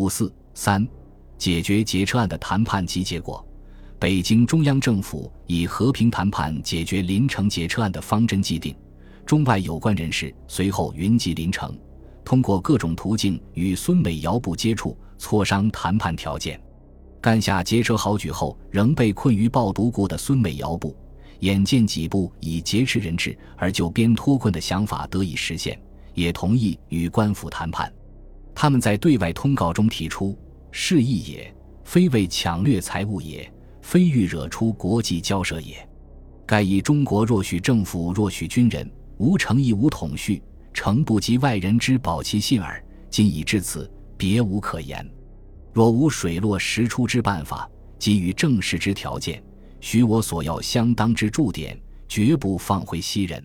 五四三，解决劫车案的谈判及结果。北京中央政府以和平谈判解决临城劫车案的方针既定，中外有关人士随后云集临城，通过各种途径与孙美瑶部接触，磋商谈判条件。干下劫车好举后，仍被困于暴毒谷的孙美瑶部，眼见几部以劫持人质而就边脱困的想法得以实现，也同意与官府谈判。他们在对外通告中提出：“是义也，非为抢掠财物也。”非欲惹出国际交涉也。盖以中国若许政府若许军人无诚意无统序，诚不及外人之保其信耳。今已至此，别无可言。若无水落石出之办法，给予正式之条件，许我所要相当之驻点，绝不放回西人。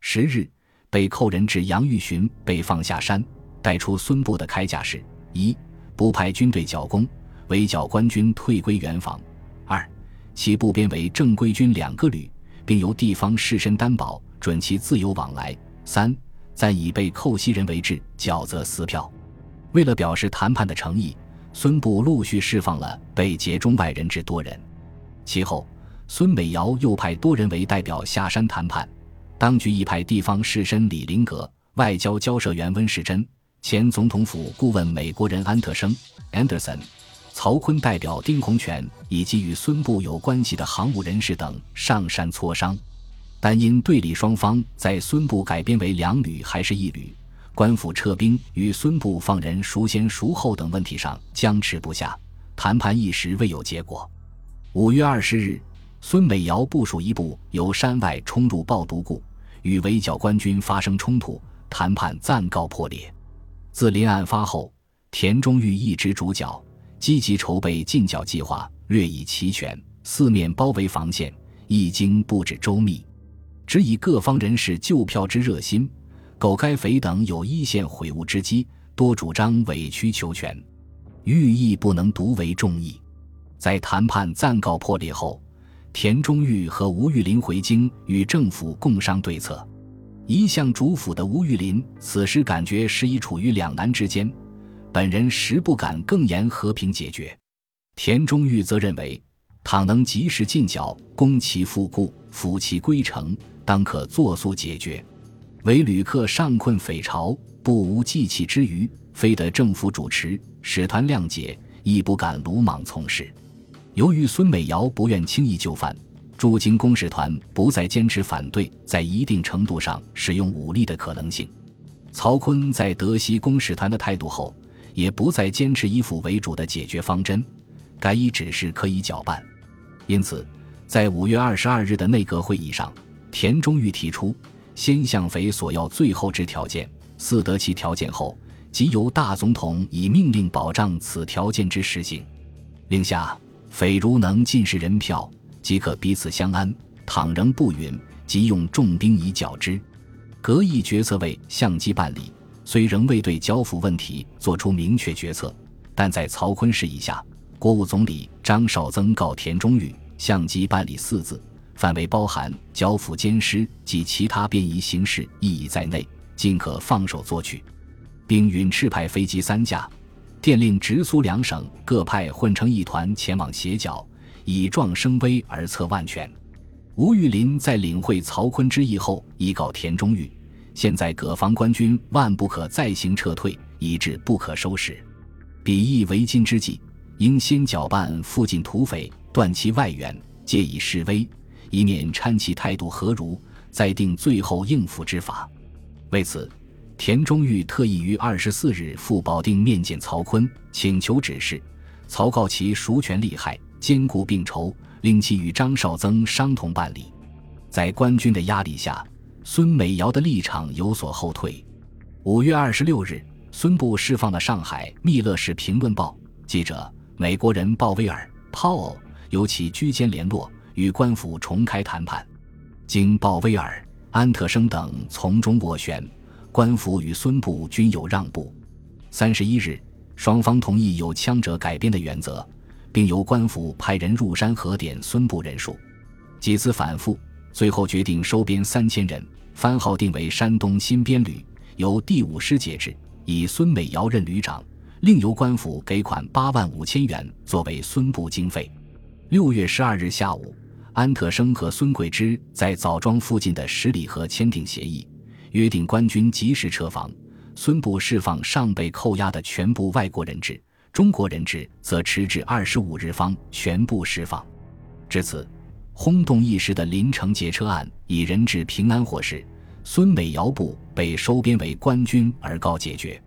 十日，被扣人质杨玉询被放下山，带出孙部的开价是：一不派军队剿攻，围剿官军退归原防。二，其部编为正规军两个旅，并由地方士绅担保，准其自由往来。三，暂以被扣西人为质，缴则撕票。为了表示谈判的诚意，孙部陆续释放了被劫中外人质多人。其后，孙美瑶又派多人为代表下山谈判。当局亦派地方士绅李林阁、外交交涉员温世珍、前总统府顾问美国人安特生 （Anderson）。曹锟代表丁洪泉以及与孙部有关系的航务人士等上山磋商，但因对立双方在孙部改编为两旅还是一旅，官府撤兵与孙部放人孰先孰后等问题上僵持不下，谈判一时未有结果。五月二十日，孙美瑶部署一部由山外冲入暴毒谷，与围剿官军发生冲突，谈判暂告破裂。自临案发后，田中玉一直主角。积极筹备进剿计划，略已齐全，四面包围防线，已经布置周密。只以各方人士救票之热心，苟该匪等有一线悔悟之机，多主张委曲求全，寓意不能独为众议。在谈判暂告破裂后，田中玉和吴玉林回京与政府共商对策。一向主辅的吴玉林此时感觉时已处于两难之间。本人实不敢更言和平解决。田中玉则认为，倘能及时进剿，攻其复固，抚其归城，当可作速解决。唯旅客上困匪巢，不无计气之余，非得政府主持，使团谅解，亦不敢鲁莽从事。由于孙美瑶不愿轻易就范，驻京公使团不再坚持反对在一定程度上使用武力的可能性。曹锟在得悉公使团的态度后。也不再坚持以府为主的解决方针，改以指示可以搅拌。因此，在五月二十二日的内阁会议上，田中玉提出先向匪索要最后之条件，四得其条件后，即由大总统以命令保障此条件之实行。令下，匪如能尽释人票，即可彼此相安；倘仍不允，即用重兵以剿之。隔议决策为相机办理。虽仍未对交付问题作出明确决策，但在曹锟示意下，国务总理张绍曾告田中玉，相机办理四字，范围包含交付监师及其他便宜形式意义在内，尽可放手作取，并允赤派飞机三架，电令直苏两省各派混成一团前往协剿，以壮声威而策万全。吴玉林在领会曹锟之意后，已告田中玉。现在各方官军万不可再行撤退，以致不可收拾。彼亦为今之计，应先搅拌附近土匪，断其外援，借以示威，以免参其态度何如，再定最后应付之法。为此，田中玉特意于二十四日赴保定面见曹锟，请求指示。曹告其孰权利害，兼顾并筹，令其与张绍曾商同办理。在官军的压力下。孙美瑶的立场有所后退。五月二十六日，孙部释放了上海《密勒氏评论报》记者，美国人鲍威尔 （Paul） 由其居间联络，与官府重开谈判。经鲍威尔、安特生等从中斡旋，官府与孙部均有让步。三十一日，双方同意有枪者改编的原则，并由官府派人入山核点孙部人数。几次反复，最后决定收编三千人。番号定为山东新编旅，由第五师节制，以孙美瑶任旅长，另由官府给款八万五千元作为孙部经费。六月十二日下午，安特生和孙桂芝在枣庄附近的十里河签订协议，约定官军及时撤防，孙部释放尚被扣押的全部外国人质，中国人质则迟至二十五日方全部释放。至此，轰动一时的林城劫车案以人质平安获释，孙美尧部被收编为官军而告解决。